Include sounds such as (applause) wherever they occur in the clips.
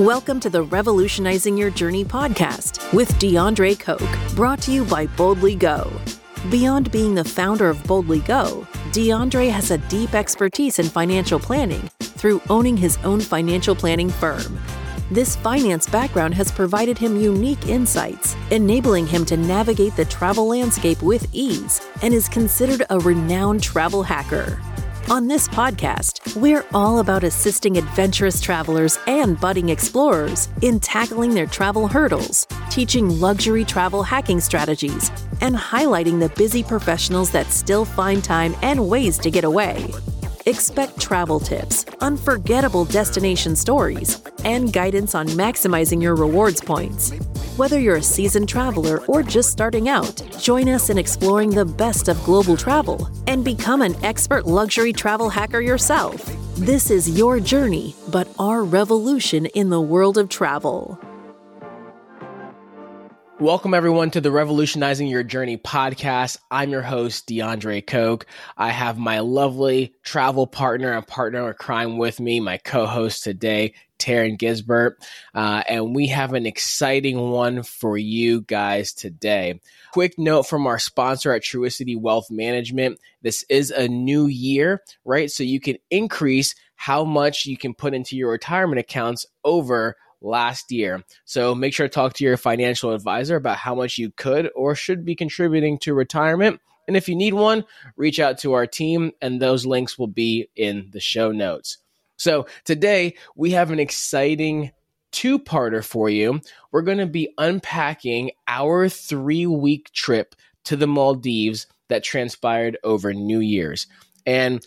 Welcome to the Revolutionizing Your Journey podcast with DeAndre Coke, brought to you by Boldly Go. Beyond being the founder of Boldly Go, DeAndre has a deep expertise in financial planning through owning his own financial planning firm. This finance background has provided him unique insights, enabling him to navigate the travel landscape with ease and is considered a renowned travel hacker. On this podcast, we're all about assisting adventurous travelers and budding explorers in tackling their travel hurdles, teaching luxury travel hacking strategies, and highlighting the busy professionals that still find time and ways to get away. Expect travel tips, unforgettable destination stories, and guidance on maximizing your rewards points. Whether you're a seasoned traveler or just starting out, join us in exploring the best of global travel and become an expert luxury travel hacker yourself. This is your journey, but our revolution in the world of travel. Welcome, everyone, to the Revolutionizing Your Journey podcast. I'm your host, DeAndre Coke. I have my lovely travel partner and partner of crime with me, my co host today, Taryn Gisbert. Uh, and we have an exciting one for you guys today. Quick note from our sponsor at Truicity Wealth Management this is a new year, right? So you can increase how much you can put into your retirement accounts over last year. So make sure to talk to your financial advisor about how much you could or should be contributing to retirement. And if you need one, reach out to our team, and those links will be in the show notes. So today we have an exciting two parter for you. We're going to be unpacking our three week trip to the Maldives that transpired over New Year's. And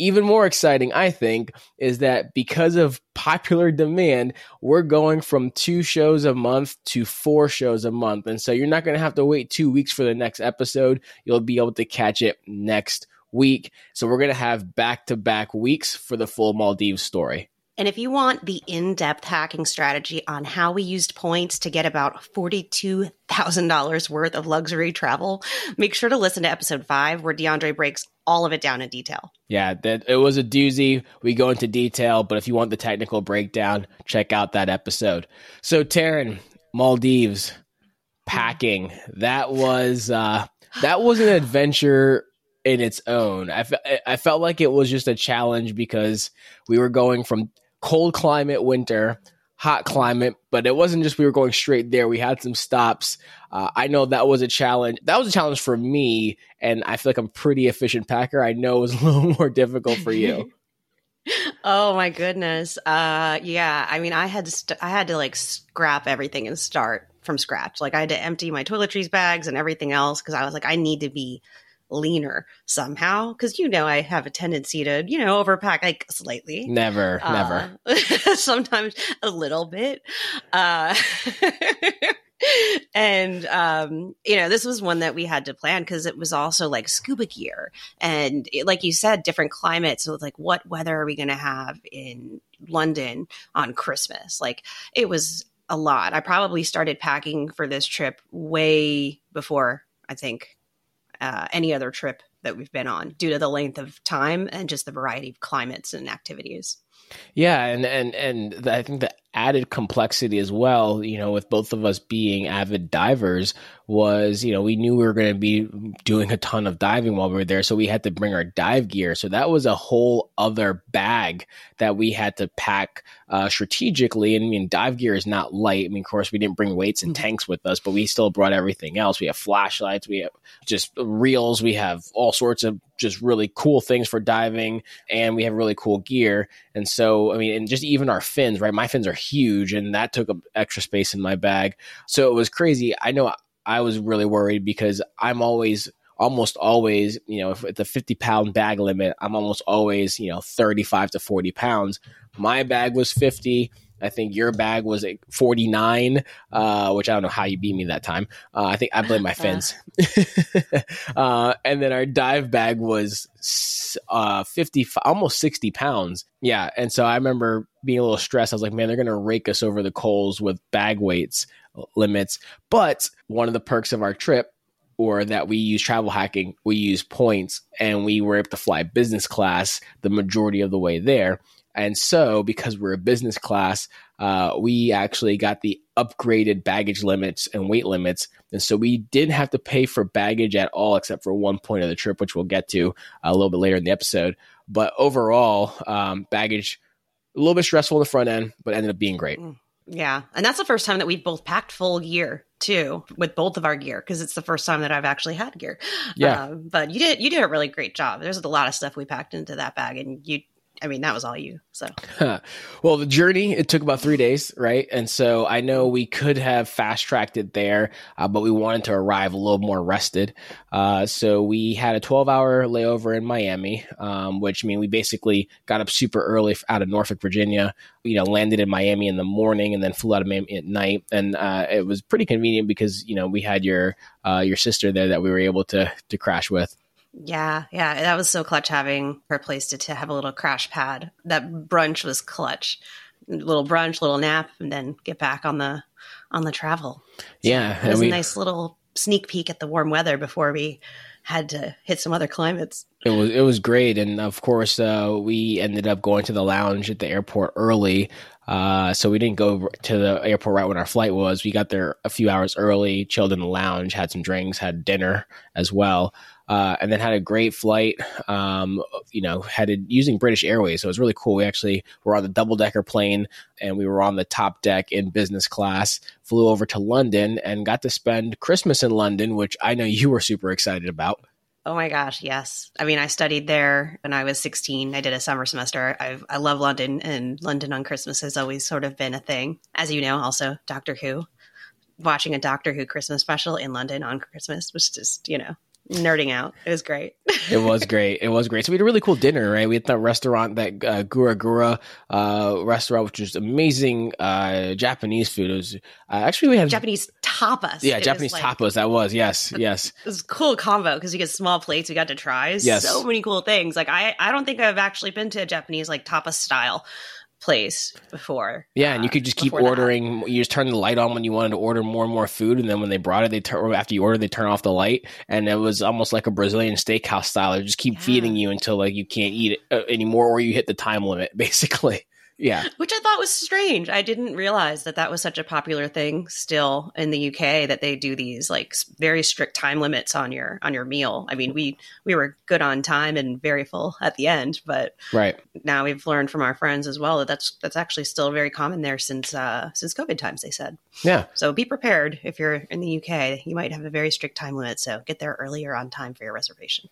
even more exciting, I think, is that because of popular demand, we're going from two shows a month to four shows a month. And so you're not going to have to wait two weeks for the next episode. You'll be able to catch it next week. So we're going to have back to back weeks for the full Maldives story. And if you want the in depth hacking strategy on how we used points to get about $42,000 worth of luxury travel, make sure to listen to episode five, where DeAndre breaks all of it down in detail. Yeah, that it was a doozy. We go into detail, but if you want the technical breakdown, check out that episode. So, Taryn, Maldives packing that was uh, that was an adventure in its own. I, fe- I felt like it was just a challenge because we were going from cold climate winter hot climate but it wasn't just we were going straight there. We had some stops. Uh, i know that was a challenge that was a challenge for me and i feel like i'm pretty efficient packer. I know it was (laughs) a little more difficult for you. (laughs) Oh my goodness. Uh, yeah i mean i had to st- i had to like scrap everything and start from scratch. Like i had to empty my toiletries bags and everything else because i was like i need to be leaner somehow because you know I have a tendency to you know overpack like slightly. Never, uh, never. (laughs) sometimes a little bit. Uh, (laughs) and um, you know this was one that we had to plan because it was also like scuba gear and it, like you said different climates so like what weather are we going to have in london on christmas like it was a lot i probably started packing for this trip way before i think uh, any other trip that we've been on due to the length of time and just the variety of climates and activities. Yeah, and and and I think the added complexity as well, you know, with both of us being avid divers, was, you know, we knew we were going to be doing a ton of diving while we were there. So we had to bring our dive gear. So that was a whole other bag that we had to pack uh, strategically. And I mean, dive gear is not light. I mean, of course, we didn't bring weights and mm-hmm. tanks with us, but we still brought everything else. We have flashlights, we have just reels, we have all sorts of just really cool things for diving, and we have really cool gear. And so, I mean, and just even our fins, right? My fins are huge, and that took up extra space in my bag. So it was crazy. I know I was really worried because I'm always almost always, you know, if it's a 50 pound bag limit, I'm almost always, you know, 35 to 40 pounds. My bag was 50. I think your bag was 49, uh, which I don't know how you beat me that time. Uh, I think I blame my (laughs) fins. (laughs) uh, and then our dive bag was uh, 50, almost 60 pounds. Yeah. And so I remember being a little stressed. I was like, man, they're going to rake us over the coals with bag weights limits. But one of the perks of our trip or that we use travel hacking, we use points and we were able to fly business class the majority of the way there. And so, because we're a business class, uh, we actually got the upgraded baggage limits and weight limits. And so we didn't have to pay for baggage at all, except for one point of the trip, which we'll get to a little bit later in the episode. But overall, um, baggage a little bit stressful in the front end, but ended up being great. Mm. Yeah. And that's the first time that we've both packed full gear too with both of our gear because it's the first time that I've actually had gear. Yeah. Um, but you did you did a really great job. There's a lot of stuff we packed into that bag and you I mean, that was all you. So, well, the journey it took about three days, right? And so I know we could have fast tracked it there, uh, but we wanted to arrive a little more rested. Uh, so we had a 12 hour layover in Miami, um, which I mean we basically got up super early out of Norfolk, Virginia. You know, landed in Miami in the morning and then flew out of Miami at night, and uh, it was pretty convenient because you know we had your uh, your sister there that we were able to to crash with. Yeah, yeah, that was so clutch having her place to, to have a little crash pad. That brunch was clutch. Little brunch, little nap, and then get back on the on the travel. So yeah, it was we, a nice little sneak peek at the warm weather before we had to hit some other climates. It was it was great, and of course, uh, we ended up going to the lounge at the airport early. Uh, so we didn't go to the airport right when our flight was. We got there a few hours early, chilled in the lounge, had some drinks, had dinner as well uh, and then had a great flight. Um, you know, headed using British Airways, so it was really cool. We actually were on the double decker plane, and we were on the top deck in business class. Flew over to London and got to spend Christmas in London, which I know you were super excited about. Oh my gosh, yes. I mean, I studied there when I was 16. I did a summer semester. i I love London, and London on Christmas has always sort of been a thing. As you know, also Doctor Who. Watching a Doctor Who Christmas special in London on Christmas was just, you know, nerding out. It was great. (laughs) it was great. It was great. So we had a really cool dinner, right? We had that restaurant, that uh, Gura Gura uh, restaurant, which was amazing uh, Japanese food. It was uh, actually we had Japanese tapas. Yeah, it Japanese like, tapas. That was yes, (laughs) yes. It was a cool combo because you get small plates. We got to try yes. so many cool things. Like I, I don't think I've actually been to a Japanese like tapas style place before. Yeah, and you could just keep ordering. That. You just turn the light on when you wanted to order more and more food, and then when they brought it, they turn after you order, they turn off the light, and it was almost like a Brazilian steakhouse style. They just keep yeah. feeding you until like you can't eat it uh, anymore, or you hit the time limit, (laughs) basically. Yeah. (laughs) Which I thought was strange. I didn't realize that that was such a popular thing still in the UK that they do these like very strict time limits on your on your meal. I mean, we we were good on time and very full at the end, but right. now we've learned from our friends as well that that's that's actually still very common there since uh since COVID times they said. Yeah. So be prepared if you're in the UK, you might have a very strict time limit, so get there earlier on time for your reservation.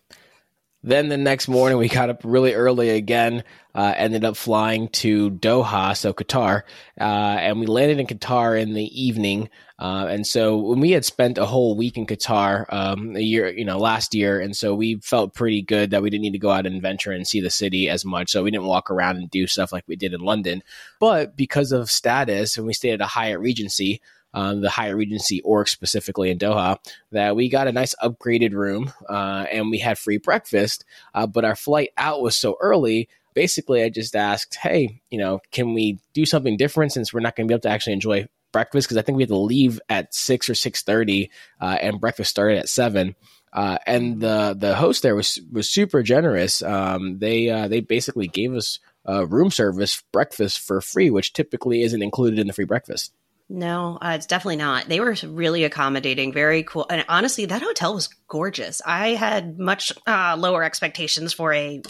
Then the next morning, we got up really early again. Uh, ended up flying to Doha, so Qatar, uh, and we landed in Qatar in the evening. Uh, and so when we had spent a whole week in Qatar, um, a year, you know, last year, and so we felt pretty good that we didn't need to go out and venture and see the city as much. So we didn't walk around and do stuff like we did in London. But because of status, and we stayed at a Hyatt Regency, um, the Hyatt Regency Oryx specifically in Doha, that we got a nice upgraded room uh, and we had free breakfast. Uh, but our flight out was so early. Basically, I just asked, hey, you know, can we do something different since we're not going to be able to actually enjoy breakfast? Because I think we had to leave at six or six thirty, uh, and breakfast started at seven. Uh, and the the host there was was super generous. Um, they uh, they basically gave us uh, room service breakfast for free, which typically isn't included in the free breakfast. No, uh, it's definitely not. They were really accommodating, very cool. And honestly, that hotel was gorgeous. I had much uh, lower expectations for a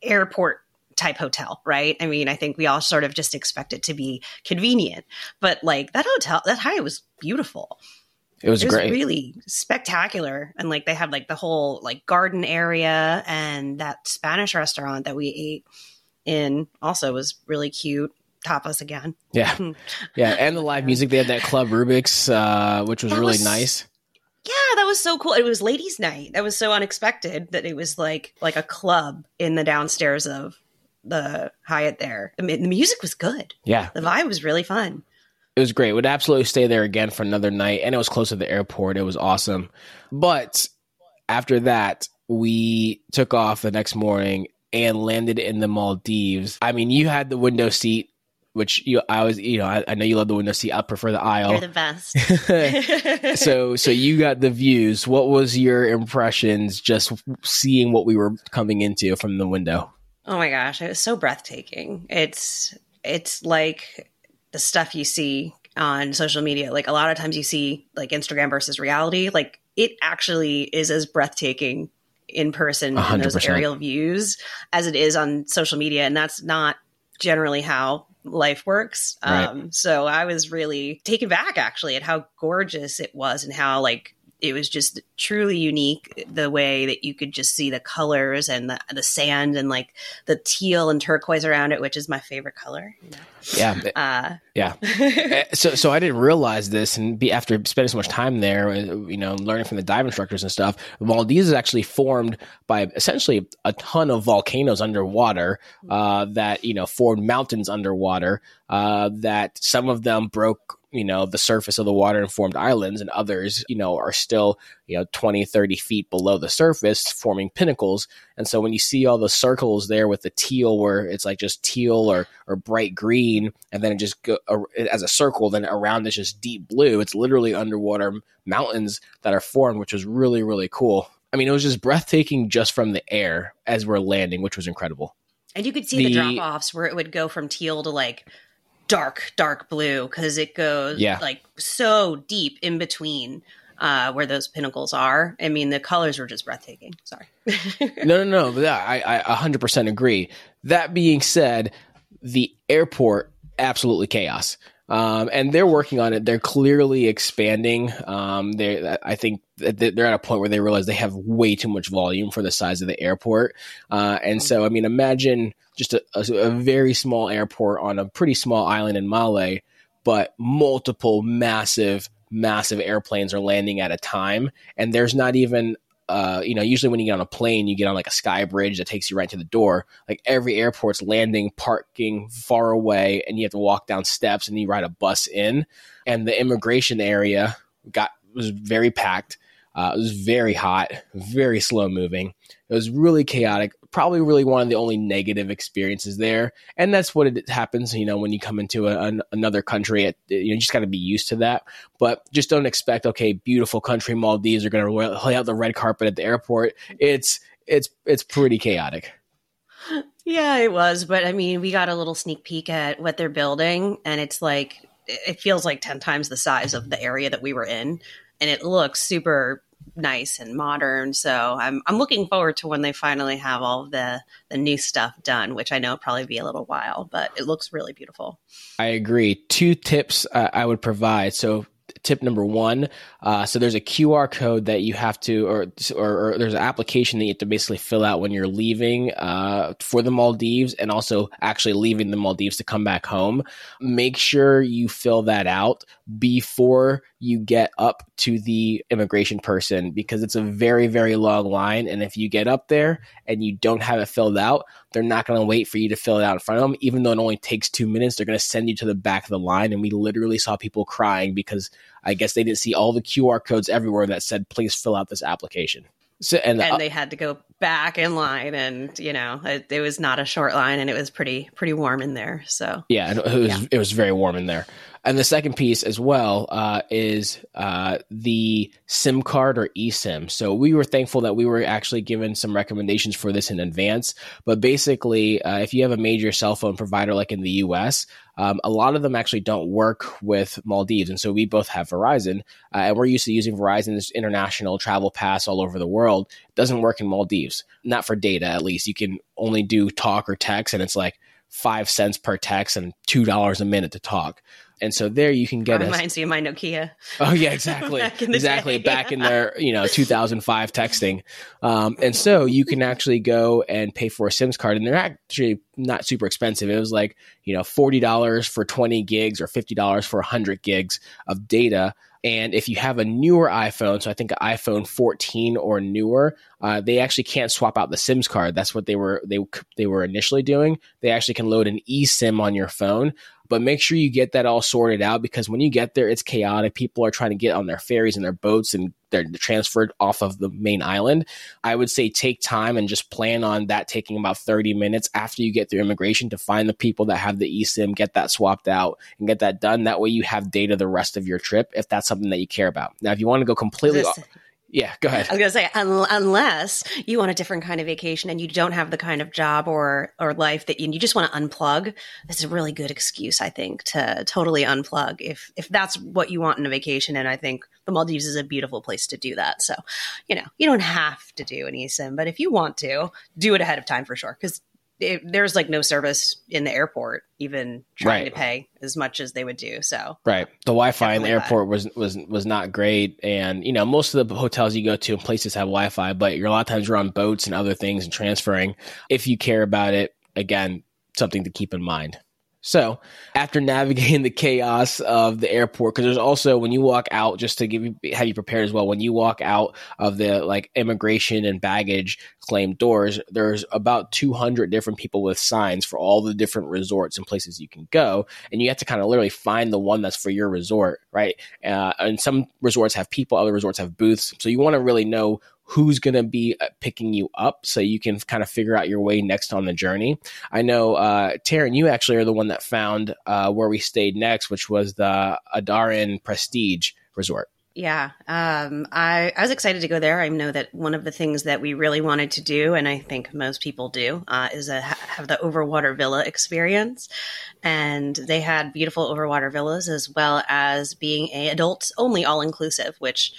airport type hotel, right? I mean, I think we all sort of just expect it to be convenient, but like that hotel, that Hyatt was beautiful. It was, it was great. really spectacular. And like they had like the whole like garden area and that Spanish restaurant that we ate in also was really cute tapas again. Yeah, (laughs) yeah, and the live music. They had that Club Rubik's, uh, which was that really was, nice. Yeah, that was so cool. It was ladies' night. That was so unexpected that it was like like a club in the downstairs of the Hyatt there. I mean, the music was good. Yeah, the vibe was really fun. It was great. Would absolutely stay there again for another night, and it was close to the airport. It was awesome. But after that, we took off the next morning and landed in the Maldives. I mean, you had the window seat which you I was you know I, I, know you love the window seat. I prefer the aisle. You're the best. (laughs) so so you got the views. What was your impressions just seeing what we were coming into from the window? Oh my gosh, it was so breathtaking. It's it's like the stuff you see on social media. Like a lot of times you see like Instagram versus reality. Like it actually is as breathtaking in person in those aerial views as it is on social media. And that's not generally how life works. Right. Um, so I was really taken back actually at how gorgeous it was and how like it was just truly unique the way that you could just see the colors and the, the sand and like the teal and turquoise around it, which is my favorite color. you know. Yeah, Uh, yeah. Eh, (laughs) so so I didn't realize this, and be, after spending so much time there, uh, you know, learning from the dive instructors and stuff, Maldives is actually formed by essentially a ton of volcanoes underwater uh, that you know formed mountains underwater. Uh, that some of them broke you know the surface of the water and formed islands and others you know are still you know 20 30 feet below the surface forming pinnacles. And so when you see all the circles there with the teal where it's like just teal or or bright green and then it just go uh, as a circle then around it's just deep blue it's literally underwater mountains that are formed which was really really cool. I mean it was just breathtaking just from the air as we're landing which was incredible. And you could see the, The- drop offs where it would go from teal to like dark, dark blue because it goes Yeah. like so deep in between uh, where those pinnacles are. I mean, the colors were just breathtaking. Sorry. (laughs) no, no, no. But yeah, I, I 100% agree. That being said, the airport absolutely chaos. Um, and they're working on it. They're clearly expanding. Um, they, I think they're at a point where they realize they have way too much volume for the size of the airport. Uh, and so, I mean, imagine just a, a, a very small airport on a pretty small island in Male, but multiple massive, massive airplanes are landing at a time. And there's not even uh, you know, usually when you get on a plane, you get on like a sky bridge that takes you right to the door. Like every airport's landing, parking far away, and you have to walk down steps and you ride a bus in. And the immigration area got was very packed. Uh, it was very hot, very slow moving. It was really chaotic. Probably really one of the only negative experiences there, and that's what it happens. You know, when you come into a, an, another country, it, you, you just got to be used to that. But just don't expect, okay, beautiful country Maldives are going to lay out the red carpet at the airport. It's it's it's pretty chaotic. yeah, it was. But I mean, we got a little sneak peek at what they're building, and it's like, it feels like 10 times the size of the area that we were in. And it looks super nice and modern. So I'm I'm looking forward to when they finally have all the the new stuff done, which I know probably be a little while, but it looks really beautiful. I agree. Two tips uh, I would provide. So tip number one. Uh, so there's a qr code that you have to or, or, or there's an application that you have to basically fill out when you're leaving uh, for the maldives and also actually leaving the maldives to come back home. Make sure you fill that out before you get up to the immigration person because it's a very very long line. And if you get up there and you don't have it filled out they're not going to wait for you to fill it out in front of them even though it only takes two minutes they're going to send you to the back of the line. And we literally saw people crying because i guess they didn't see all the qr codes everywhere that said please fill out this application. So and, and uh, they had to go back in line and you know it, it was not a short line and it was pretty pretty warm in there so Yeah, it was Yeah. it was very warm in there. And the second piece as well uh, is uh, the SIM card or eSIM. So we were thankful that we were actually given some recommendations for this in advance. But basically, uh, if you have a major cell phone provider like in the U.S., um, a lot of them actually don't work with Maldives, and so we both have Verizon, uh, and we're used to using Verizon's international travel pass all over the world. It doesn't work in Maldives, not for data at least. You can only do talk or text, and it's like five cents per text and two dollars a minute to talk. And so there you can get us. reminds me of my Nokia. Oh yeah, exactly, (laughs) Back in the exactly. day. Back in their you know 2005 texting, um, and so you can actually go and pay for a Sims card, and they're actually not super expensive. It was like you know forty dollars for 20 gigs or fifty dollars for 100 gigs of data. And if you have a newer iPhone, so I think an iPhone 14 or newer, uh, they actually can't swap out the Sims card. That's what they were they they were initially doing. They actually can load an eSIM on your phone, but make sure you get that all sorted out because when you get there, it's chaotic. People are trying to get on their ferries and their boats and they're transferred off of the main island. I would say take time and just plan on that taking about 30 minutes after you get through immigration to find the people that have the eSIM, get that swapped out and get that done. That way you have data the rest of your trip if that's something that you care about. Now, if you want to go completely This- Yeah, go ahead. I was going to say, un- unless you want a different kind of vacation and you don't have the kind of job or or life that you, you just want to unplug, this is a really good excuse, I think, to totally unplug. If if that's what you want in a vacation, and I think the Maldives is a beautiful place to do that. So, you know, you don't have to do an eSIM, but if you want to, do it ahead of time for sure, because it, there's like no service in the airport, even trying Right. to pay as much as they would do. So, Right. The Wi-Fi in the airport was was was not great, and you know most of the hotels you go to and places have Wi-Fi, but you're a lot of times you're on boats and other things and transferring. If you care about it, again, something to keep in mind. So, after navigating the chaos of the airport, because there's also when you walk out, just to give you have you prepared as well. When you walk out of the like immigration and baggage claim doors, there's about 200 different people with signs for all the different resorts and places you can go, and you have to kind of literally find the one that's for your resort, right? Uh, and some resorts have people, other resorts have booths, so you want to really know who's going to be uh, picking you up so you can kind of figure out your way next on the journey. I know, uh, Taryn, you actually are the one that found uh, where we stayed next, which was the Adaaran Prestige Resort. Yeah, um, I, I was excited to go there. I know that one of the things that we really wanted to do, and I think most people do, uh, is a, have the overwater villa experience. And they had beautiful overwater villas as well as being a adults only all inclusive, which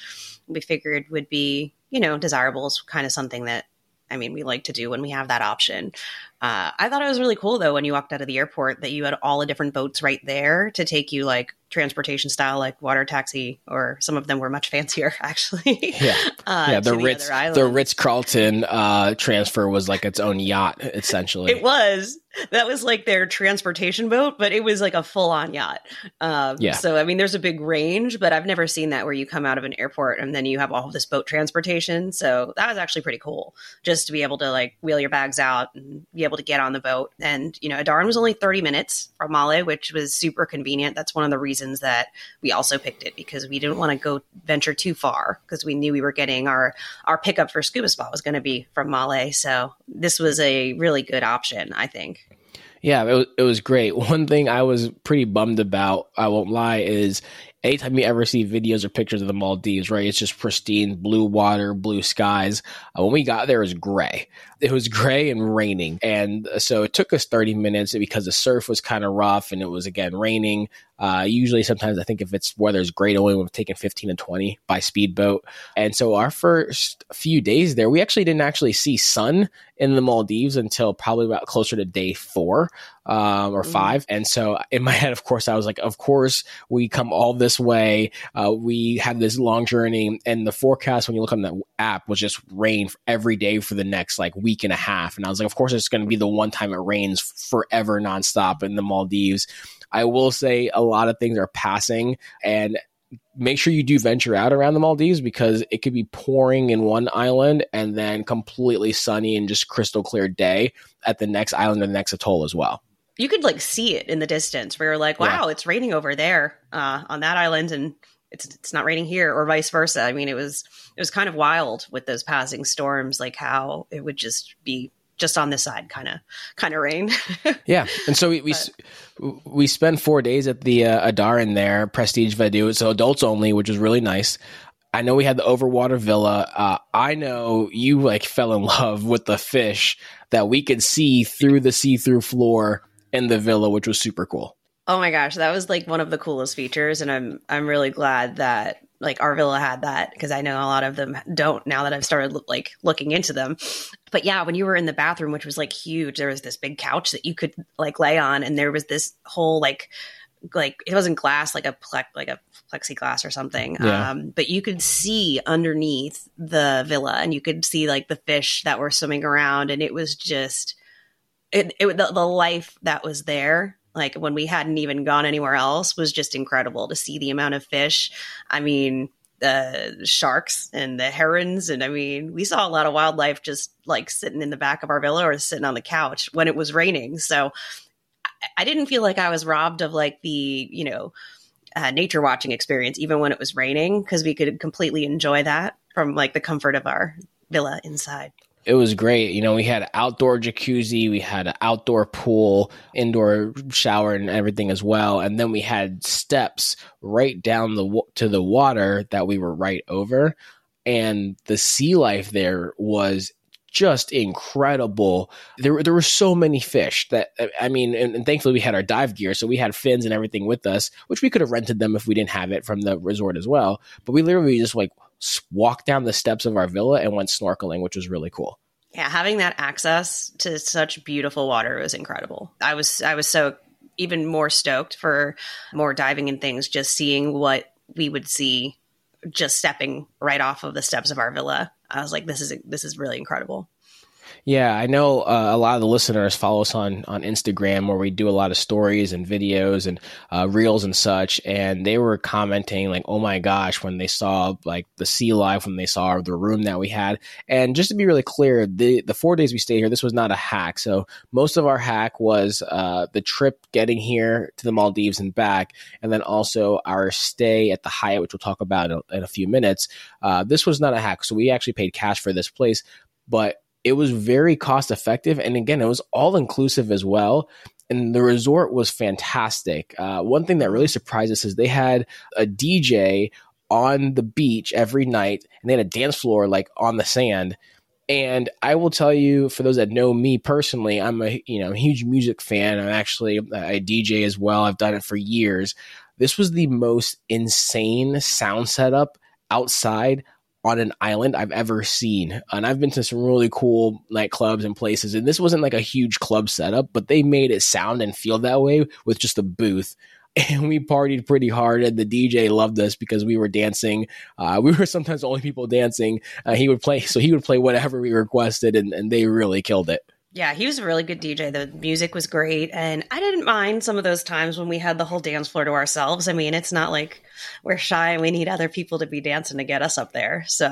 we figured would be you know desirable is kind of something that I mean we like to do when we have that option. Uh, I thought it was really cool though when you walked out of the airport that you had all the different boats right there to take you like transportation style like water taxi or some of them were much (laughs) fancier actually. Yeah. (laughs) uh, yeah, the Ritz, islands. the Ritz Carlton uh, transfer was like its own yacht, essentially. It was. That was like their transportation boat, but it was like a full on yacht. Um, Yeah. So, I mean, there's a big range, but I've never seen that where you come out of an airport and then you have all of this boat transportation. So, that was actually pretty cool just to be able to like wheel your bags out and be able to get on the boat. And, you know, Adaaran was only 30 minutes from Male, which was super convenient. That's one of the reasons that we also picked it because we didn't want to go venture too far because we knew we were getting our, our pickup for Scuba Spa was going to be from Male. So, this was a really good option, I think. Yeah, it was, it was great. (laughs) One thing I was pretty bummed about, I won't lie, is anytime you ever see videos or pictures of the Maldives, right? It's just pristine blue water, blue skies. Uh, when we got there, it was gray. It was gray and raining. And so it took us 30 minutes because the surf was kind of rough and it was, again, raining. Uh, usually, sometimes I think if it's weather's great, only we've taken 15 and 20 by speedboat. And so our first few days there, we actually didn't actually see sun in the Maldives until probably about closer to day four um, or Mhm. five. And so in my (laughs) head, of course, I was like, of course, we come all this way. Uh, we had this long journey, and the forecast when you look on the app was just rain every day for the next like week half. And a half. And I was like, of course, it's going to be the one time it rains forever nonstop in the Maldives. I will say a lot of things are passing and make sure you do venture out around the Maldives because it could be pouring in one island and then completely sunny and just crystal clear day at the next island or the next atoll as well. You could like see it in the distance where you're like, Yeah. wow, it's raining over there uh, on that island and it's it's not raining here or vice versa. I mean, it was it was kind of wild with those passing storms, like how it would just be just on this side kind of kind of rain. (laughs) Yeah, and so we we, we spent four days at the uh, Adaaran there, Prestige Vadoo, so adults only, which was really nice. I know we had the overwater villa. Uh, I know you like fell in (laughs) love with the fish that we could see through the see-through floor in the villa, which was super cool. Oh my gosh, that was like one of the coolest features, and I'm I'm really glad that like our villa had that because I know a lot of them don't now that I've started like looking into them. But yeah, when you were in the bathroom, which was like huge, there was this big couch that you could like lay on, and there was this whole like like it wasn't glass like a ple- like a plexiglass or something Yeah. um but you could see underneath the villa and you could see like the fish that were swimming around and it was just it, it the, the life that was there like when we hadn't even gone anywhere else was just incredible to see the amount of fish. I mean the sharks and the herons and i mean we saw a lot of wildlife just like sitting in the back of our villa or sitting on the couch when it was raining. So I- didn't feel like i was robbed of like the you know uh, nature watching experience even when it was raining because we could completely enjoy that from like the comfort of our villa inside it was great. You know, we had outdoor jacuzzi, we had an outdoor pool, indoor shower, and everything as well. And then we had steps right down the to the water that we were right over. and the sea life there was just incredible. There, there were so many fish that I mean, and, and, thankfully we had our dive gear, so we had fins and everything with us, which we could have rented them if we didn't have it from the resort as well. But we literally just like walked down the steps of our villa and went snorkeling, which was really cool. Yeah, having that access to such beautiful water was incredible. I was I was so even more stoked for more diving and things, just seeing what we would see just stepping right off of the steps of our villa. I was like, this is this is really incredible. Yeah, I know uh, a lot of the listeners follow us on on Instagram where we do a lot of stories and videos and uh, reels and such, and they were commenting like, "Oh my gosh!" when they saw like the sea life, when they saw the room that we had. And just to be really clear, the the four days we stayed here, this was not a hack. So most of our hack was uh, the trip getting here to the Maldives and back, and then also our stay at the Hyatt, which we'll talk about in a, in a few minutes. Uh, this was not a hack, so we actually paid cash for this place, but it was very cost effective. And again, it was all inclusive as well. And the resort was fantastic. Uh, one thing that really surprised us is they had a DJ on the beach every night and they had a dance floor like on the sand. And I will tell you, for those that know me personally, I'm a you know huge music fan. I'm actually a DJ as well. I've done it for years. This was the most insane sound setup outside on an island I've ever seen. And I've been to some really cool nightclubs and places. And this wasn't like a huge club setup, but they made it sound and feel that way with just a booth. (laughs) And we partied pretty hard, and the DJ loved us because we were dancing. Uh, we were sometimes the only people dancing. Uh, he would play, so he would play whatever we requested, and, and they really killed it. Yeah, he was a really good DJ. The music was great. And I didn't mind some of those times when we had the whole dance floor to ourselves. I mean, it's not like we're shy and we need other people to be dancing to get us up there. So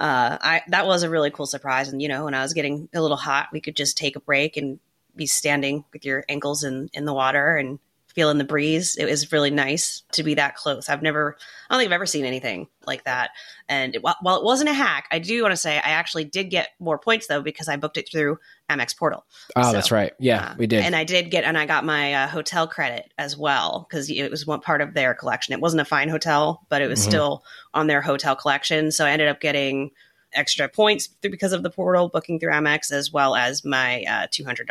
uh, I that was a really cool surprise. And, you know, when I was getting a little hot, we could just take a break and be standing with your ankles in, in the water and feeling the breeze. It was really nice to be that close. I've never, I don't think I've ever seen anything like that. And it, while it wasn't a hack, I do want to say I actually did get more points though because I booked it through Amex Portal. Oh, so, that's right. Yeah, uh, we did. And I did get, and I got my uh, hotel credit as well because it was one part of their collection. It wasn't a fine hotel, but it was mm-hmm. still on their hotel collection. So I ended up getting extra points through, because of the portal booking through Amex as well as my uh, $200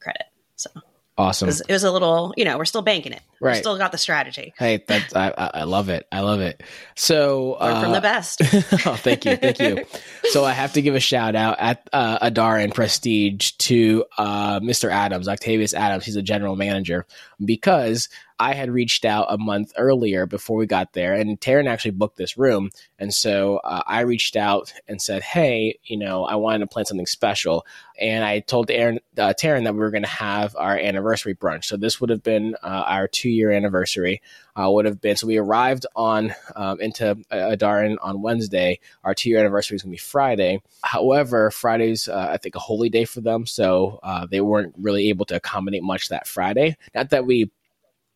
credit. So Awesome. It was a little, you know, we're still banking it. Right. We still got the strategy. Hey, that's I, I love it. I love it. So uh, from the best. (laughs) oh, thank you, thank you. so I have to give a shout out at uh, Adaaran Prestige to uh, Mr. Adams, Octavius Adams. He's a general manager because I had reached out a month earlier before we got there, and Taryn actually booked this room. And so uh, I reached out and said, Hey, you know, I wanted to plan something special. And I told Aaron, uh, Taryn that we were going to have our anniversary brunch. So this would have been uh, our two year anniversary. Uh, would have been so we arrived on um, into Adaaran on Wednesday. Our two year anniversary is going to be Friday. However, Friday's uh, I think a holy day for them, so uh, they weren't really able to accommodate much that Friday. Not that we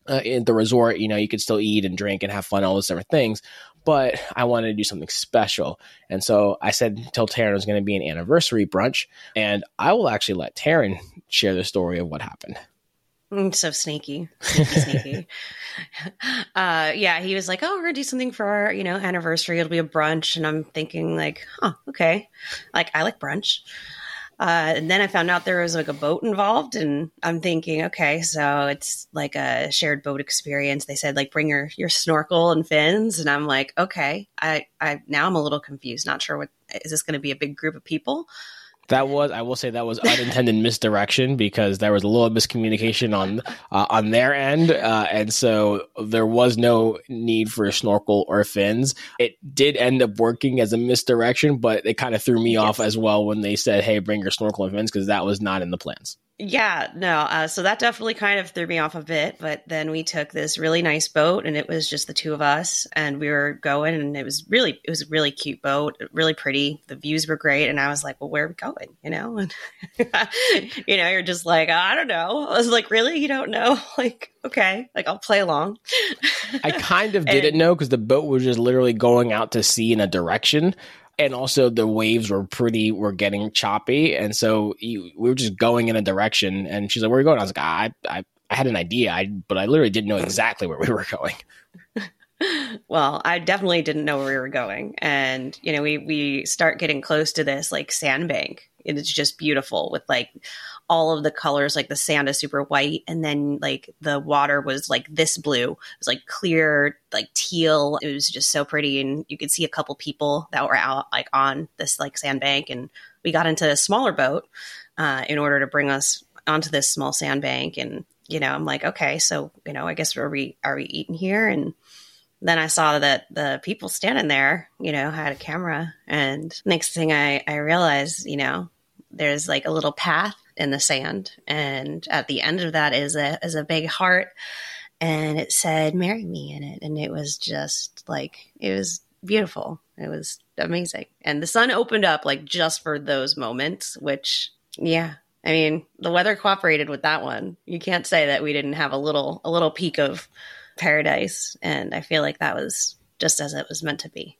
uh, in the resort, you know, you could still eat and drink and have fun, all those different things. But I wanted to do something special. And so I said, tell Taryn it was going to be an anniversary brunch. And I will actually let Taryn share the story of what happened. Mm, so sneaky, sneaky, sneaky. (laughs) Uh, yeah, he was like, "Oh, we're gonna do something for our, you know, anniversary. It'll be a brunch." And I'm thinking, like, "Oh, okay. Like, I like brunch." Uh, and then I found out there was like a boat involved, and I'm thinking, okay, so it's like a shared boat experience. They said like bring your your snorkel and fins, and I'm like, okay, I I now I'm a little confused, not sure what is this going to be a big group of people. That was, I will say, that was unintended misdirection because there was a little miscommunication on uh, on their end, uh, and so there was no need for a snorkel or fins. It did end up working as a misdirection, but it kind of threw me yes. off as well when they said, "Hey, bring your snorkel and fins," because that was not in the plans. Yeah, no. Uh, so that definitely kind of threw me off a bit. But then we took this really nice boat, and it was just the two of us, and we were going, and it was really, it was a really cute boat, really pretty. The views were great, and I was like, "Well, where are we going?" You know, (laughs) and (laughs) you know, you're just like, "I don't know." I was like, "Really? You don't know?" (laughs) Like, okay, like I'll play along. I kind of didn't know because the boat was just literally going out to sea in a direction and also the waves were pretty were getting choppy and so we were just going in a direction and she's like where are you going i was like i i, I had an idea I, but i literally didn't know exactly where we were going (laughs) well, I definitely didn't know where we were going. And, you know, we, we start getting close to this like sandbank. And it's just beautiful with like all of the colors. Like the sand is super white. And then like the water was like this blue. It was like clear, like teal. It was just so pretty. And you could see a couple people that were out like on this like sandbank. And we got into a smaller boat uh, in order to bring us onto this small sandbank. And, you know, I'm like, okay, so, you know, I guess are we, are we eating here? And, then I saw that the people standing there, you know, had a camera. And next thing I, I realized, you know, there's like a little path in the sand. And at the end of that is a, is a big heart. And it said, marry me in it. And it was just like, it was beautiful. It was amazing. And the sun opened up like just for those moments, which, yeah, I mean, the weather cooperated with that one. You can't say that we didn't have a little, a little peak of, paradise. And I feel like that was just as it was meant to be.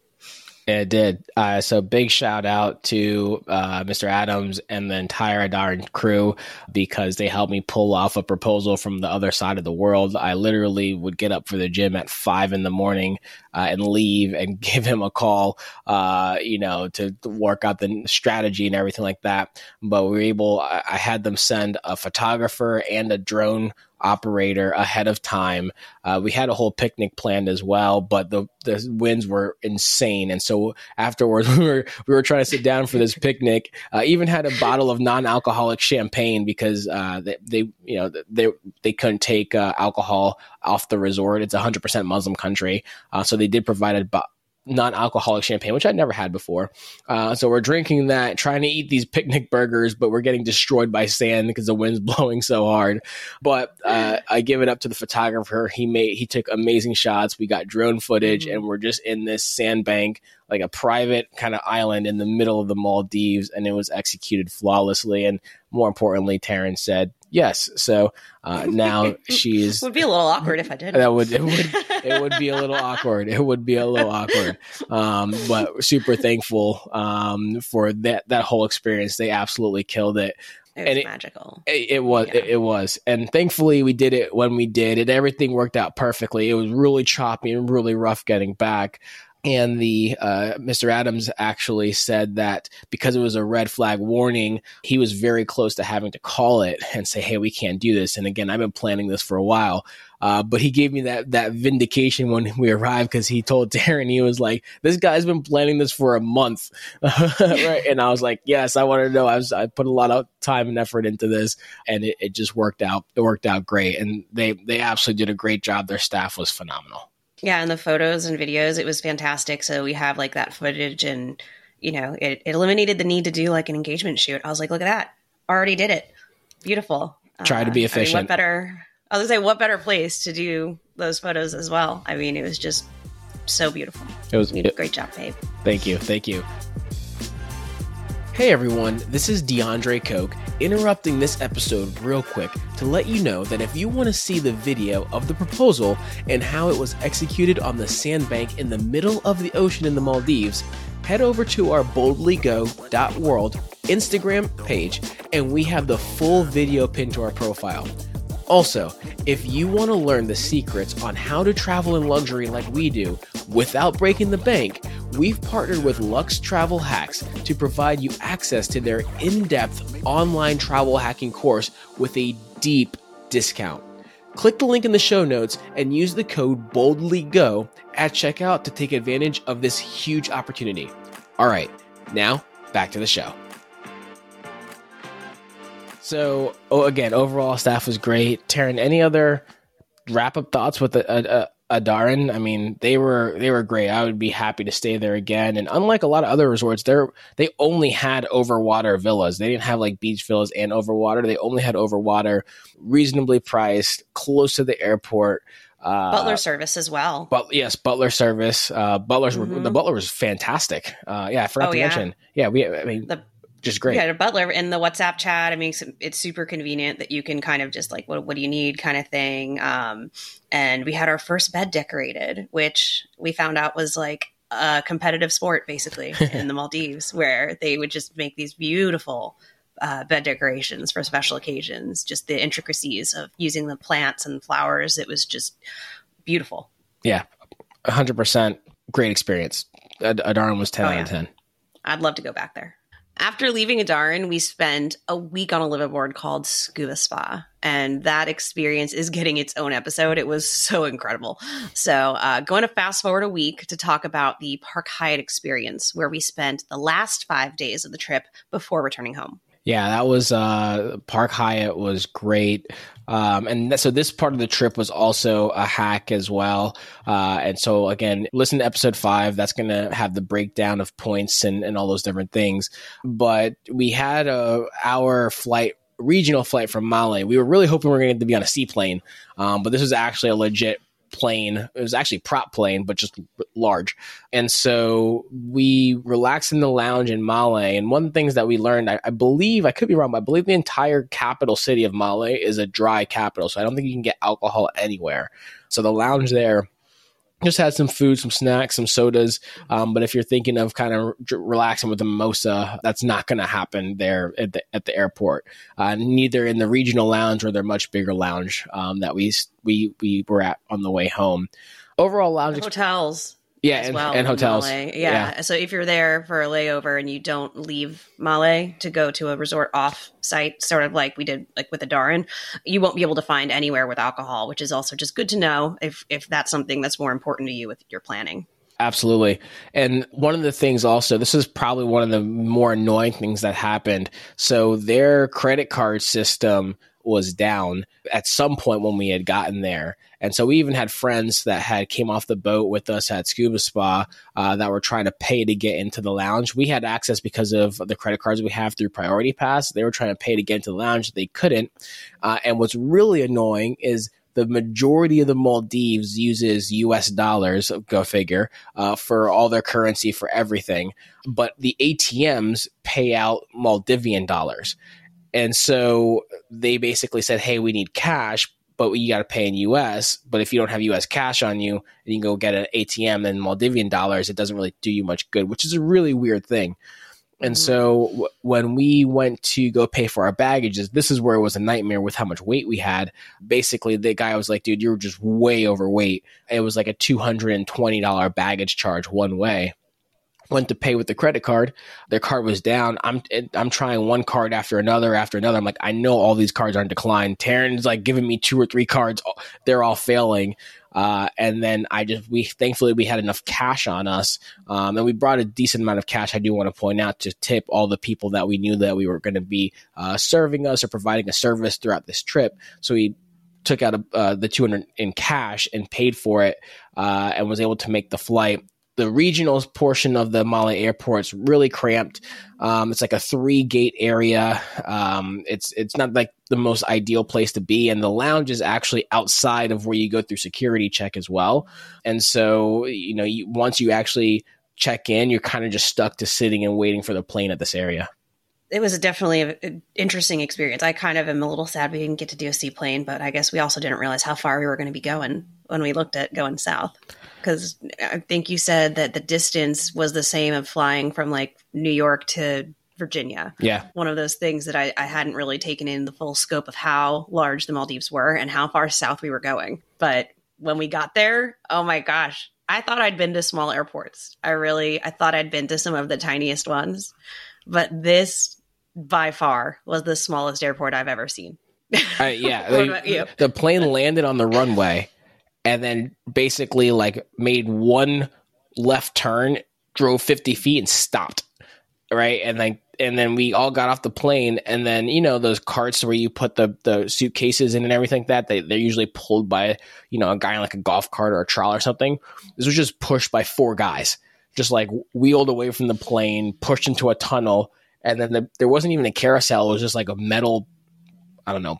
It did. Uh, so big shout out to uh, Mr. Adams and the entire Adaaran crew because they helped me pull off a proposal from the other side of the world. I literally would get up for the gym at five in the morning uh, and leave and (laughs) give him a call, uh, you know, to work out the strategy and everything like that. But we were able, I, I had them send a photographer and a drone operator ahead of time. Uh, we had a whole picnic planned as well, but the the winds were insane, and so afterwards (laughs) we were we were trying to sit down for this picnic. Uh, even had a bottle of non-alcoholic champagne because uh, they, they you know they they couldn't take uh, alcohol off the resort. It's a hundred percent Muslim country, uh, so they did provide a, non-alcoholic champagne, which I'd never had before. Uh, so we're drinking that, trying to eat these picnic burgers, but we're getting destroyed by sand because the wind's (laughs) blowing so hard. But uh, I give it up to the photographer. He made he took amazing shots. We got drone footage, mm-hmm. and we're just in this sandbank, like a private kind of island in the middle of the Maldives, and it was executed flawlessly. And more importantly, Taryn said, yes. So uh, (laughs) now she's would be a little awkward if I did. That would it would (laughs) it would be a little awkward. It would be a little awkward. Um, but super thankful um, for that that whole experience. They absolutely killed it. It was it, magical. It, it was. Yeah. It, it, was. And thankfully, we did it when we did. And everything worked out perfectly. It was really choppy and really rough getting back and the uh, Mr. Adams actually said that because it was a red flag warning, he was very close to having to call it and say, "Hey, we can't do this." And again, I've been planning this for a while, uh, but he gave me that that vindication when we arrived because he told (laughs) Darren he was like, "This guy's been planning this for a month," (laughs) right? And I was like, "Yes, I wanted to know. I was I put a lot of time and effort into this, and it, it just worked out. It worked out great, and they they absolutely did a great job. Their staff was phenomenal." Yeah, and the photos and videos, it was fantastic. So we have like that footage and you know, it, it eliminated the need to do like an engagement shoot. I was like, look at that. Already did it. Beautiful. Try uh, to be efficient. I mean, what better I was gonna say what better place to do those photos as well. I mean, it was just so beautiful. It was it, great job, babe. Thank you. Thank you. Hey everyone, this is DeAndre Coke interrupting this episode real quick to let you know that if you want to see the video of the proposal and how it was executed on the sandbank in the middle of the ocean in the Maldives, head over to our boldlygo.world Instagram page and we have the full video pinned to our profile. Also, if you want to learn the secrets on how to travel in luxury like we do without breaking the bank, we've partnered with Lux Travel Hacks to provide you access to their in depth online travel hacking course with a deep discount. Click the link in the show notes and use the code BOLDLYGO at checkout to take advantage of this huge opportunity. All right, now back to the show. So, oh, again, overall staff was great. Taryn, any other wrap up thoughts with a, a, a Adaaran? I mean, they were they were great. I would be happy to stay there again. And unlike a lot of other resorts, they they only had overwater villas. They didn't have like beach villas and overwater. They only had overwater, reasonably priced, close to the airport. Uh, butler service as well. But yes, butler service. Uh, butlers mm-hmm. were, the butler was fantastic. Uh, yeah, I forgot oh, to yeah. mention. Yeah, we. I mean, the just great. Yeah, a butler in the WhatsApp chat. I mean, it's super convenient that you can kind of just like, what, what do you need kind of thing. Um, and we had our first bed decorated, which we found out was like a competitive sport basically (laughs) in the Maldives, where they would just make these beautiful uh, bed decorations for special occasions. Just the intricacies of using the plants and flowers. It was just beautiful. Yeah, 100% great experience. Adaaran was 10 oh, out of 10. I'd love to go back there. After leaving Adaaran, we spend a week on a liveaboard called Scuba Spa. And that experience is getting its own episode. It was so incredible. So, uh, going to fast forward a week to talk about the Park Hyatt experience, where we spent the last five days of the trip before returning home. Yeah, that was uh, Park Hyatt was great. Um, and th- so this part of the trip was also a hack as well. Uh, and so again, listen to episode five. That's going to have the breakdown of points and, and all those different things. But we had a hour flight regional flight from Male. We were really hoping we were going to be on a seaplane, um, but this was actually a legit plane. It was actually prop plane, but just large. And so we relaxed in the lounge in Male. And one of the things that we learned, I, I, believe, I could be wrong, but I believe the entire capital city of Male is a dry capital. So I don't think you can get alcohol anywhere. So the lounge there just had some food, some snacks, some sodas. Um, but if you're thinking of kind of relaxing with a mimosa, that's not going to happen there at the, at the airport. Uh, neither in the regional lounge or their much bigger lounge um, that we we we were at on the way home. Overall lounge hotels yeah, and, well and hotels. Yeah. yeah. So if you're there for a layover and you don't leave Male to go to a resort off site, sort of like we did like with Adaaran, you won't be able to find anywhere with alcohol, which is also just good to know if if that's something that's more important to you with your planning. Absolutely. And one of the things also, this is probably one of the more annoying things that happened. So their credit card system was down at some point when we had gotten there. And so we even had friends that had came off the boat with us at Scuba Spa uh, that were trying to pay to get into the lounge. We had access because of the credit cards we have through Priority Pass. They were trying to pay to get into the lounge. They couldn't. Uh, and what's really annoying is the majority of the Maldives uses US dollars, go figure, uh, for all their currency for everything. But the ATMs pay out Maldivian dollars. And so they basically said, hey, we need cash, but you got to pay in US. But if you don't have US cash on you and you can go get an ATM in Maldivian dollars, it doesn't really do you much good, which is a really weird thing. And mm-hmm. so w- when we went to go pay for our baggages, this is where it was a nightmare with how much weight we had. Basically, the guy was like, dude, you're just way overweight. It was like a $220 baggage charge one way went to pay with the credit card. Their card was down. I'm I'm trying one card after another after another. I'm like, I know all these cards aren't declined. Taryn's like giving me two or three cards. They're all failing. Uh, and then I just we thankfully we had enough cash on us, um, and we brought a decent amount of cash. I do want to point out to tip all the people that we knew that we were going to be uh, serving us or providing a service throughout this trip. So we took out a, uh, the 200 in cash and paid for it uh, and was able to make the flight the regional portion of the Male airport's really cramped. Um, it's like a three gate area. Um, it's it's not like the most ideal place to be, and the lounge is actually outside of where you go through security check as well. And so you know, you, once you actually check in, you're kind of just stuck to sitting and waiting for the plane at this area. It was definitely an interesting experience. I kind of am a little sad we didn't get to do a seaplane, but I guess we also didn't realize how far we were going to be going when we looked at going south because I think you said that the distance was the same of flying from like New York to Virginia. Yeah. One of those things that I, I, hadn't really taken in the full scope of how large the Maldives were and how far south we were going. But when we got there, oh my gosh, I thought I'd been to small airports. I really, I thought I'd been to some of the tiniest ones. But this by far was the smallest airport I've ever seen. Uh, yeah. (laughs) they, the plane landed on the runway and then basically like made one left turn, drove 50 feet and stopped. Right. And then, and then we all got off the plane and then, you know, those carts where you put the, the suitcases in and everything like that, they, they're usually pulled by, you know, a guy in like a golf cart or a trolley or something. This was just pushed by four guys, just like wheeled away from the plane, pushed into a tunnel. And then the, there wasn't even a carousel. It was just like a metal, I don't know,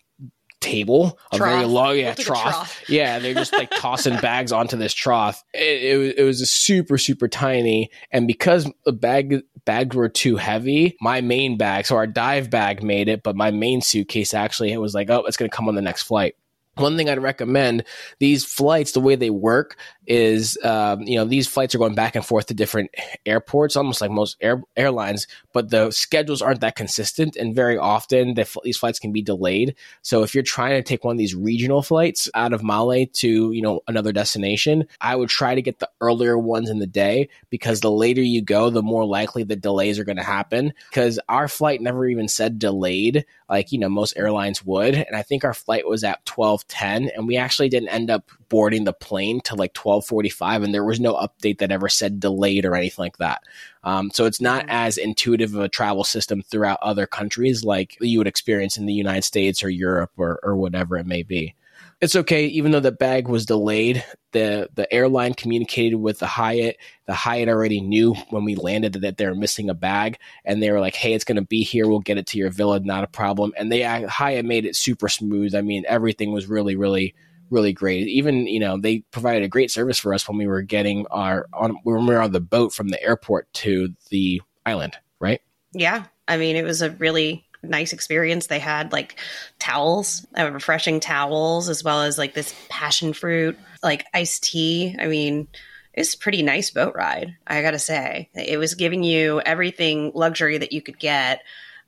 table, a trough. very long yeah, trough. trough. (laughs) Yeah, they're just like tossing (laughs) bags onto this trough. It, it, it was a super super tiny, and because the bag bags were too heavy, my main bag, so our dive bag made it, but my main suitcase actually it was like, oh, it's gonna come on the next flight. One thing I'd recommend these flights, the way they work is, um, you know, these flights are going back and forth to different airports, almost like most air, airlines, but the schedules aren't that consistent. And very often the, these flights can be delayed. So if you're trying to take one of these regional flights out of Male to, you know, another destination, I would try to get the earlier ones in the day because the later you go, the more likely the delays are going to happen. Because our flight never even said delayed like, you know, most airlines would. And I think our flight was at 1210 and we actually didn't end up boarding the plane till like 1245 and there was no update that ever said delayed or anything like that. Um, so it's not mm. as intuitive of a travel system throughout other countries like you would experience in the United States or Europe or, or whatever it may be it's okay. Even though the bag was delayed, the the airline communicated with the Hyatt. The Hyatt already knew when we landed that they were missing a bag, and they were like, "Hey, it's going to be here. We'll get it to your villa. Not a problem." And they uh, Hyatt made it super smooth. I mean, everything was really, really, really great. Even you know they provided a great service for us when we were getting our on when we were on the boat from the airport to the island. Right? Yeah, I mean, it was a really nice experience. They had like towels, uh, refreshing towels, as well as like this passion fruit, like iced tea. I mean, it's pretty nice boat ride, I gotta say. It was giving you everything luxury that you could get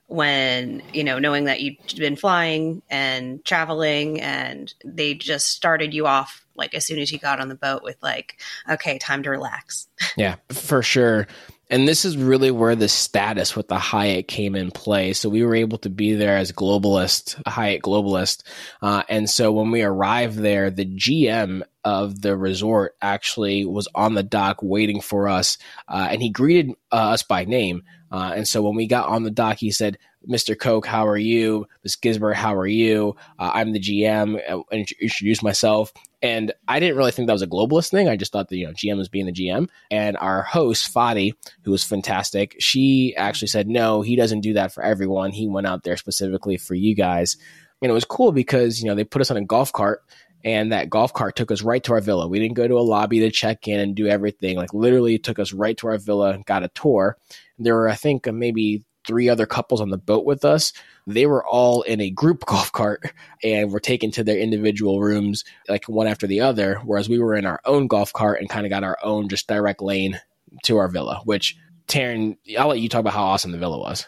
when, you know, knowing that you'd been flying and traveling, and they just started you off like as soon as you got on the boat with like, okay, time to relax. Yeah, for sure. And this is really where the status with the Hyatt came in play. So we were able to be there as globalist, Hyatt globalist. Uh, and so when we arrived there, the GM of the resort actually was on the dock waiting for us. Uh, and he greeted uh, us by name. Uh, and so when we got on the dock, he said, Mr. Coke, how are you? Miss Gisbert, how are you? Uh, I'm the GM. Uh, and introduced myself. And I didn't really think that was a globalist thing. I just thought that, you know, GM was being the GM. And our host, Fadi, who was fantastic, she actually said, no, he doesn't do that for everyone. He went out there specifically for you guys. And it was cool because, you know, they put us on a golf cart and that golf cart took us right to our villa. We didn't go to a lobby to check in and do everything. Like literally took us right to our villa, and got a tour. There were, I think, maybe three other couples on the boat with us. They were all in a group (laughs) golf cart and were taken to their individual rooms, like one after the other. Whereas we were in our own golf cart and kind of got our own just direct lane to our villa, which Taryn, I'll let you talk about how awesome the villa was.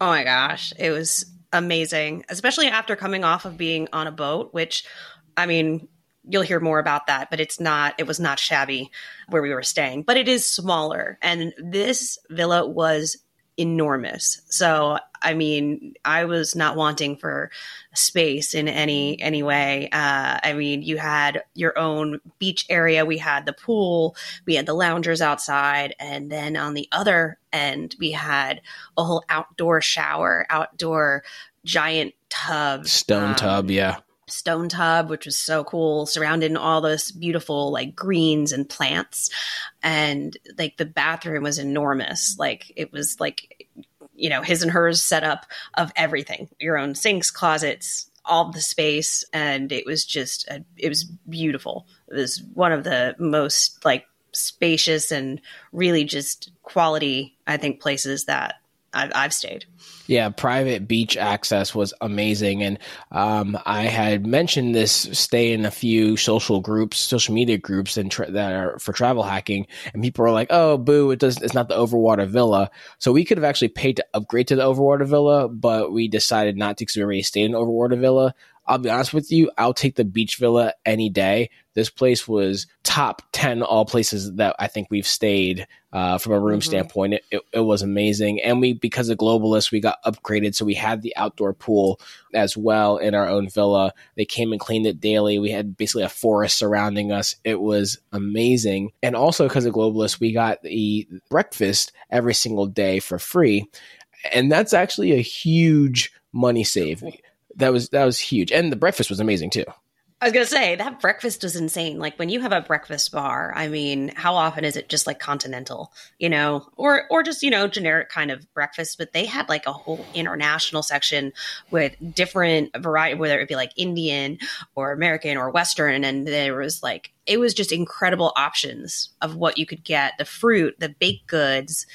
Oh my gosh. It was amazing, especially after coming off of being on a boat, which I mean, you'll hear more about that, but it's not, it was not shabby where we were staying, but it is smaller. And this villa was enormous. So, I mean, I was not wanting for space in any any way. Uh, I mean, you had your own beach area. We had the pool. We had the loungers outside, and then on the other end, we had a whole outdoor shower, outdoor giant tub, stone um, tub. Yeah, stone tub, which was so cool, surrounded in all this beautiful like greens and plants. And like the bathroom was enormous. Like it was like, you know, his and hers setup of everything your own sinks, closets, all the space. And it was just, a, it was beautiful. It was one of the most like spacious and really just quality, I think, places that I've, I've stayed. Yeah, private beach access was amazing, and um, I had mentioned this stay in a few social groups, social media groups, and tra- that are for travel hacking, and people were like, "Oh, boo! It does. It's not the Overwater Villa." So we could have actually paid to upgrade to the Overwater Villa, but we decided not to because we already stayed in Overwater Villa. I'll be honest with you, I'll take the beach villa any day. This place was top 10 all places that I think we've stayed uh, from a room mm-hmm. standpoint. It, it, it, was amazing. And we, because of Globalist, we got upgraded. So we had the outdoor pool as well in our own villa. They came and cleaned it daily. We had basically a forest surrounding us. It was amazing. And also because of Globalist, we got the breakfast every single day for free. And that's actually a huge money save that was that was huge, and the breakfast was amazing too. I was gonna say that breakfast was insane. Like when you have a breakfast bar, I mean, how often is it just like continental, you know, or or just you know generic kind of breakfast? But they had like a whole international section with different variety, whether it be like Indian or American or Western, and there was like it was just incredible options of what you could get: the fruit, the baked goods.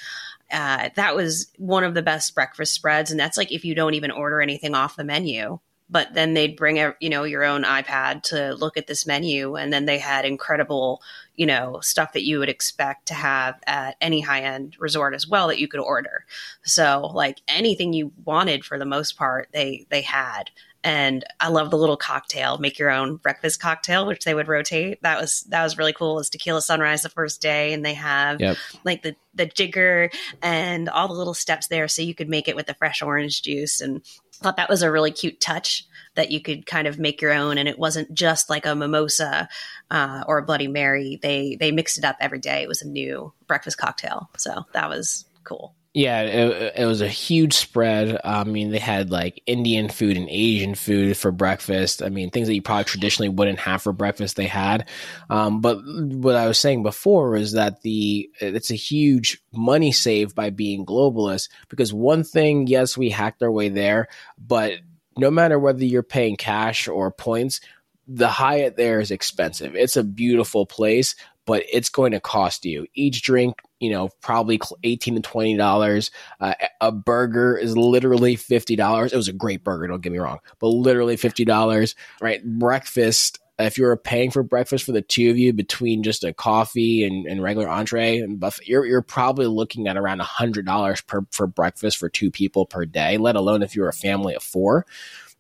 Uh, that was one of the best breakfast spreads, and that's like if you don't even order anything off the menu. but then they'd bring a, you know your own iPad to look at this menu, and then they had incredible you know stuff that you would expect to have at any high end resort as well that you could order. So like anything you wanted for the most part, they they had and I love the little cocktail, make your own breakfast cocktail, which they would rotate. That was that was really cool. It was tequila sunrise the first day, and they have yep. like the the jigger and all the little steps there, so you could make it with the fresh orange juice. And I thought that was a really cute touch that you could kind of make your own, and it wasn't just like a mimosa uh, or a Bloody Mary. They they mixed it up every day. It was a new breakfast cocktail, so that was cool. Yeah, it, it, was a huge spread. I mean, they had like Indian food and Asian food for breakfast. I mean, things that you probably traditionally wouldn't have for breakfast, they had. Um, but what I was saying before is that the it's a huge money save by being globalist because one thing, yes, we hacked our way there, but no matter whether you're paying cash or points, the Hyatt there is expensive. It's a beautiful place, but it's going to cost you each drink you know, probably 18 to 20 dollars. Uh, a burger is literally 50 dollars. It was a great burger, don't get me wrong, but literally 50 dollars, right? Breakfast. If you were paying for breakfast for the two of you between just a coffee and, and regular entree and buffet, you're, you're probably looking at around hundred dollars per for breakfast for two people per day. Let alone if you're a family of four,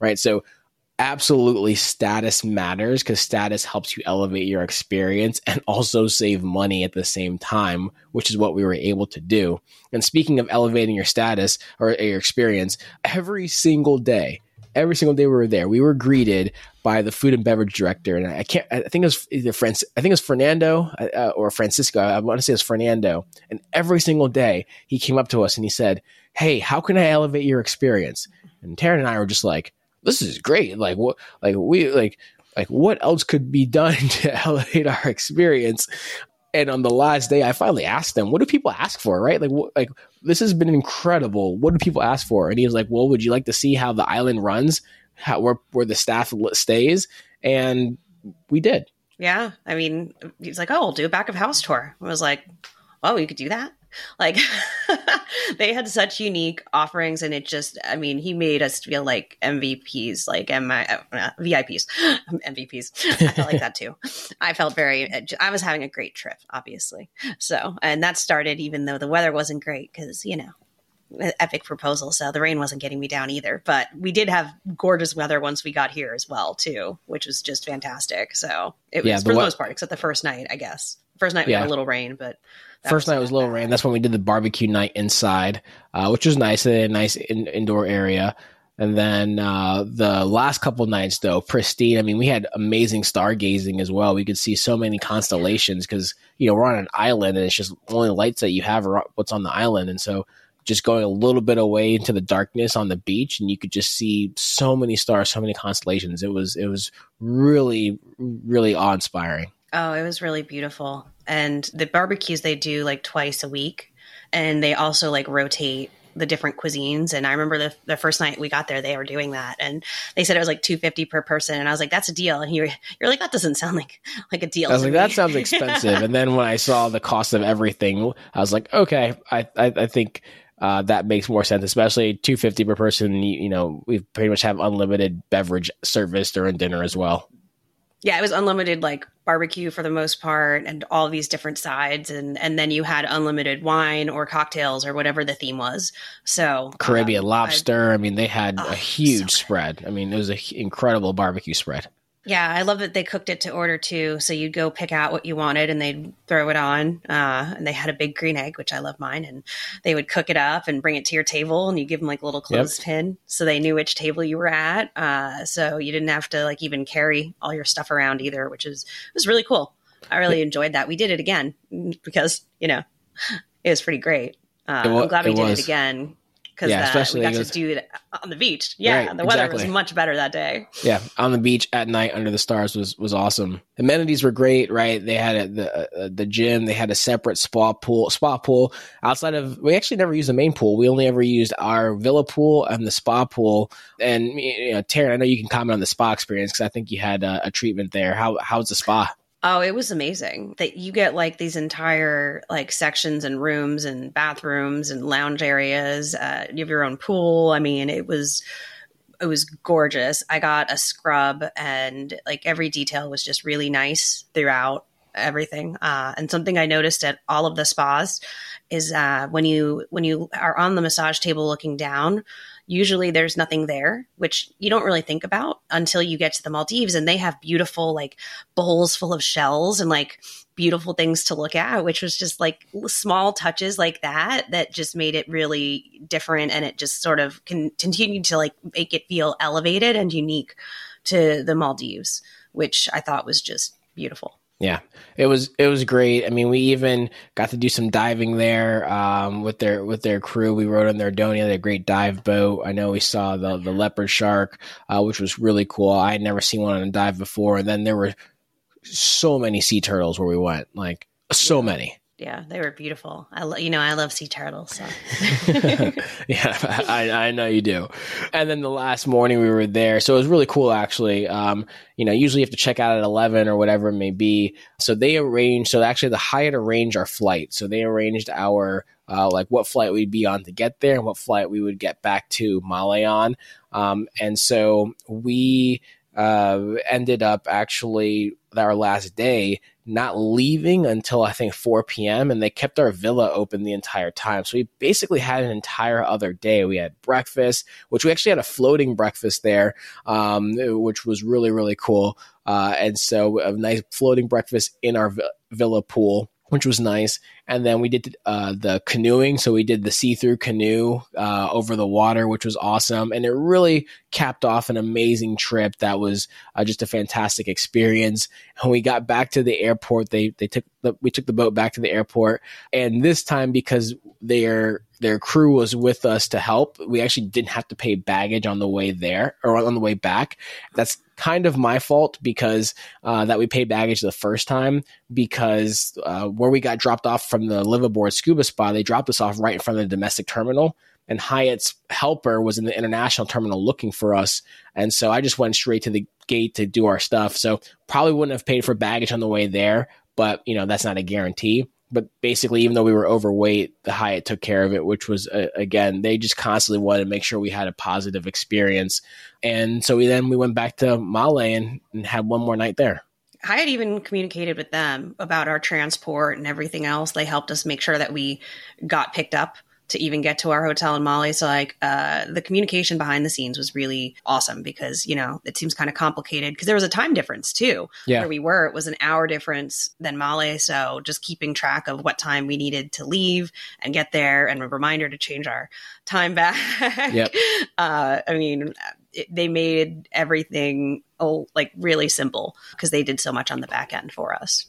right? So absolutely status matters because status helps you elevate your experience and also save money at the same time, which is what we were able to do. And speaking of elevating your status or your experience, every single day, every single day we were there, we were greeted by the food and beverage director, and I can't. I think it was either France. I think it was Fernando uh, or Francisco. I want to say it was Fernando. And every single day, he came up to us and he said, "Hey, how can I elevate your experience?" And Taryn and I were just like, this is great. Like what, like we, like, like what else could be done (laughs) to elevate our experience? And on the last day, I finally asked them, "What do people ask for?" Right? Like, like this has been incredible. What do people ask for? And he was like, "Well, would you like to see how the island runs, how where where the staff stays?" And we did. Yeah, I mean, he's like, "Oh, we'll do a back of house tour." I was like, "Oh, you could do that." Like (laughs) they had such unique offerings, and it just, I mean, he made us feel like MVPs, like MI, uh, VIPs, (laughs) MVPs. I felt like that too. I felt very, I was having a great trip, obviously. So, and that started even though the weather wasn't great because, you know, epic proposal so the rain wasn't getting me down either but we did have gorgeous weather once we got here as well too which was just fantastic so it was yeah, for the most part except the first night i guess first night we yeah. had a little rain but First night was a little rain. That's when we did the barbecue night inside, uh, which was nice. A nice in, indoor area. And then uh, the last couple nights, though, pristine. I mean, we had amazing stargazing as well. We could see so many constellations because you know we're on an island, and it's just only lights that you have are what's on the island. And so, just going a little bit away into the darkness on the beach, and you could just see so many stars, so many constellations. It was it was really really awe inspiring. Oh, it was really beautiful. And the barbecues they do like twice a week. And they also like rotate the different cuisines. And I remember the, the first night we got there, they were doing that. And they said it was like 250 per person. And I was like, that's a deal. And you're, you're like, that doesn't sound like, like a deal. I was like, me. that sounds expensive. and then when I saw the cost of everything, I was like, okay, I, I, I think, uh, that makes more sense, especially 250 per person. You, you know, we pretty much have unlimited beverage service during dinner as well yeah, it was unlimited like barbecue for the most part and all these different sides and and then you had unlimited wine or cocktails or whatever the theme was. So Caribbean um, lobster, I, I, mean they had oh, a huge so spread. I mean it was an incredible barbecue spread. Yeah, I love that they cooked it to order too. So you'd go pick out what you wanted and they'd throw it on. Uh, and they had a big green egg, which I love mine. And they would cook it up and bring it to your table and you give them like a little clothespin yep. so they knew which table you were at. Uh, so you didn't have to like even carry all your stuff around either, which is was really cool. I really enjoyed that. We did it again because, you know, (laughs) it was pretty great. Uh, was, I'm glad we did was. it again because yeah, uh, especially we got to do it uh, on the beach. Yeah, right, the weather exactly. was much better that day. Yeah, on the beach at night under the stars was was awesome. Amenities were great, right? They had a, the uh, uh, the gym. They had a separate spa pool. Spa pool outside of. We actually never used the main pool. We only ever used our villa pool and the spa pool. And you know, Taryn, I know you can comment on the spa experience because I think you had a, a treatment there. How how's the spa? Oh, it was amazing that you get like these entire like sections and rooms and bathrooms and lounge areas. Uh, you have your own pool. I mean, it was it was gorgeous. I got a scrub and like every detail was just really nice throughout everything. Uh, and something I noticed at all of the spas is uh, when you when you are on the massage table looking down, usually there's nothing there, which you don't really think about until you get to the Maldives, and they have beautiful like bowls full of shells and like beautiful things to look at, which was just like small touches like that that just made it really different, and it just sort of can continue to like make it feel elevated and unique to the Maldives, which I thought was just beautiful. Yeah, it was it was great. I mean, we even got to do some diving there um, with their with their crew. We rode on their Donia, their great dive boat. I know we saw the the leopard shark, uh, which was really cool. I had never seen one on a dive before. And then there were so many sea turtles where we went, like so many yeah, they were beautiful. I lo- you know I love sea turtles. So. (laughs) yeah, I, I know you do. And then the last morning we were there, so it was really cool actually. Um, you know, usually you have to check out at eleven or whatever it may be. So they arranged. So actually, the Hyatt arranged our flight. So they arranged our uh, like what flight we'd be on to get there and what flight we would get back to Male on. Um, and so we uh, ended up actually our last day not leaving until I think 4 p.m. and they kept our villa open the entire time. So we basically had an entire other day. We had breakfast, which we actually had a floating breakfast there, um, which was really, really cool. Uh, and so a nice floating breakfast in our villa pool which was nice. And then we did uh, the canoeing. So we did the see through canoe uh, over the water, which was awesome. And it really capped off an amazing trip that was uh, just a fantastic experience. When we got back to the airport, they, they took the, we took the boat back to the airport. And this time, because their their crew was with us to help, we actually didn't have to pay baggage on the way there or on the way back. That's kind of my fault because uh, that we paid baggage the first time because uh, where we got dropped off from the liveaboard scuba spa, they dropped us off right in front of the domestic terminal. And Hyatt's helper was in the international terminal looking for us. And so I just went straight to the gate to do our stuff. So probably wouldn't have paid for baggage on the way there, but you know, that's not a guarantee but basically, even though we were overweight, the Hyatt took care of it, which was uh, again, they just constantly wanted to make sure we had a positive experience. And so we then we went back to Male and, and had one more night there. Hyatt even communicated with them about our transport and everything else. They helped us make sure that we got picked up to even get to our hotel in Male. So like uh, the communication behind the scenes was really awesome because you know it seems kind of complicated because there was a time difference too. Yeah. Where we were, it was an hour difference than Male. So just keeping track of what time we needed to leave and get there, and a reminder to change our time back. (laughs) Yep. Uh, I mean, it, they made everything oh like really simple because they did so much on the back end for us.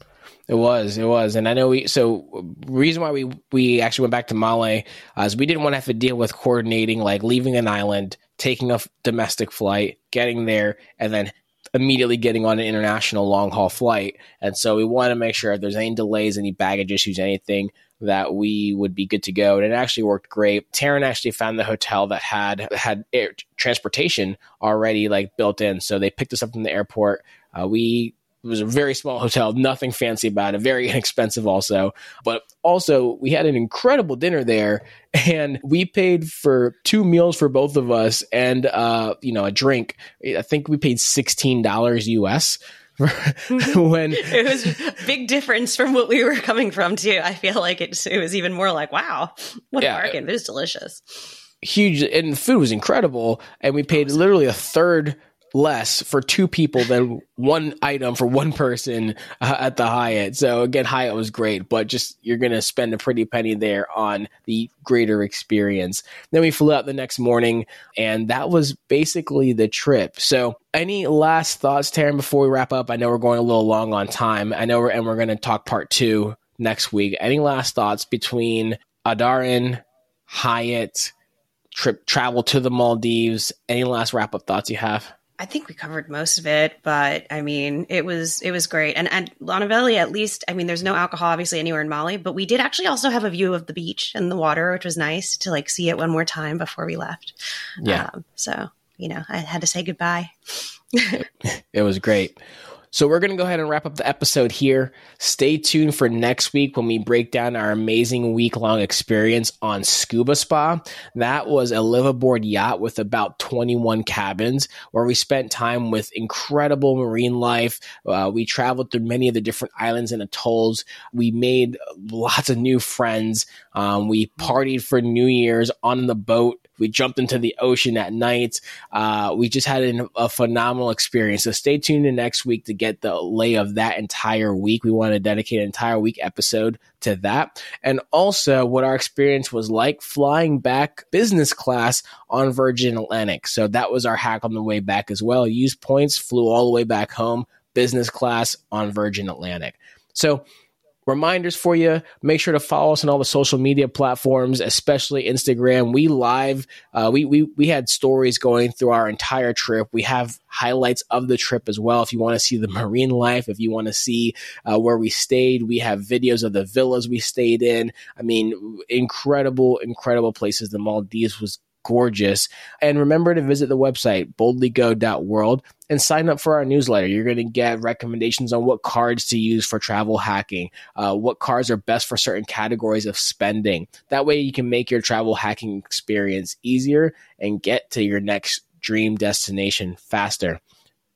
It was, it was, and I know we. So reason why we we actually went back to Male uh, is we didn't want to have to deal with coordinating, like leaving an island, taking a domestic flight, getting there, and then immediately getting on an international long haul flight. And so we want to make sure if there's any delays, any baggage issues, anything that we would be good to go. And it actually worked great. Taryn actually found the hotel that had had air transportation already like built in. So they picked us up from the airport. Uh, we it was a very small hotel, nothing fancy about it, very (laughs) inexpensive also. But also, we had an incredible dinner there, (laughs) and we paid for two meals for both of us and uh, you know a drink. I think we paid sixteen dollars US. (laughs) when it was big difference from what we were coming from too. I feel like it, it was even more like, wow, what yeah, a bargain! It was delicious huge and the food was incredible and we paid literally a third less for two people than one item for one person uh, at the Hyatt. So again, Hyatt was great, but just you're going to spend a pretty penny there on the greater experience. Then we flew out the next morning, and that was basically the trip. So any last thoughts, Taryn, before we wrap up? I know we're going a little long on time. I know we're, and we're going to talk part two next week. Any last thoughts between Adaaran, Hyatt, trip travel to the Maldives? Any last wrap up thoughts you have? I think we covered most of it, but I mean, it was it was great. And and Lonavelli, at least, I mean, there's no alcohol obviously anywhere in Male, but we did actually also have a view of the beach and the water, which was nice to like see it one more time before we left. Yeah. Um, so you know, I had to say goodbye. (laughs) it was great. So we're going to go ahead and wrap up the episode here. Stay tuned for next week when we break down our amazing week long experience on Scuba Spa. That was a liveaboard yacht with about 21 cabins where we spent time with incredible marine life. Uh, we traveled through many of the different islands and atolls. We made lots of new friends. Um, we partied for New Year's on the boat we jumped into the ocean at night. Uh, we just had an, a phenomenal experience. So stay tuned in next week to get the lay of that entire week. We want to dedicate an entire week episode to that. And also what our experience was like flying back business class on Virgin Atlantic. So that was our hack on the way back as well. Used points, flew all the way back home, business class on Virgin Atlantic. So reminders for you. Make sure to follow us on all the social media platforms, especially Instagram. We live, uh, we, we, we had stories going through our entire trip. We have highlights of the trip as well. If you want to see the marine life, if you want to see uh, where we stayed, we have videos of the villas we stayed in. I mean, incredible, incredible places. The Maldives was gorgeous. And remember to visit the website, boldlygo.world, and sign up for our newsletter. You're going to get recommendations on what cards to use for travel hacking, uh, what cards are best for certain categories of spending. That way, you can make your travel hacking experience easier and get to your next dream destination faster.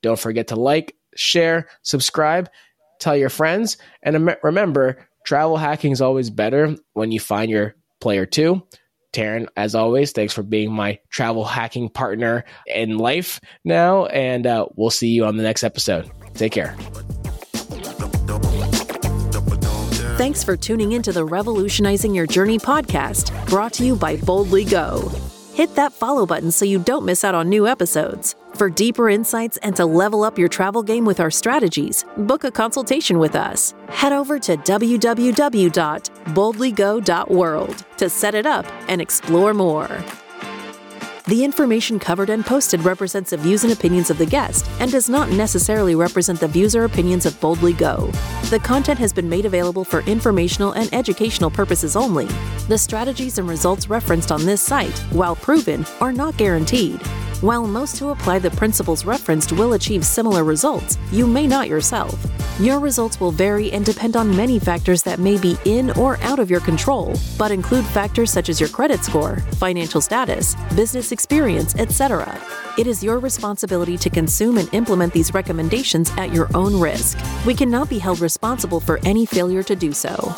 Don't forget to like, share, subscribe, tell your friends, and remember, travel hacking is always better when you find your player two. Taryn, as always, thanks for being my travel hacking partner in life now. And uh, we'll see you on the next episode. Take care. Thanks for tuning into the Revolutionizing Your Journey podcast, brought to you by Boldly Go. Hit that follow button so you don't miss out on new episodes. For deeper insights and to level up your travel game with our strategies, book a consultation with us. Head over to www.boldlygo.world to set it up and explore more. The information covered and posted represents the views and opinions of the guest and does not necessarily represent the views or opinions of Boldly Go. The content has been made available for informational and educational purposes only. The strategies and results referenced on this site, while proven, are not guaranteed. While most who apply the principles referenced will achieve similar results, you may not yourself. Your results will vary and depend on many factors that may be in or out of your control, but include factors such as your credit score, financial status, business experience, etc. It is your responsibility to consume and implement these recommendations at your own risk. We cannot be held responsible for any failure to do so.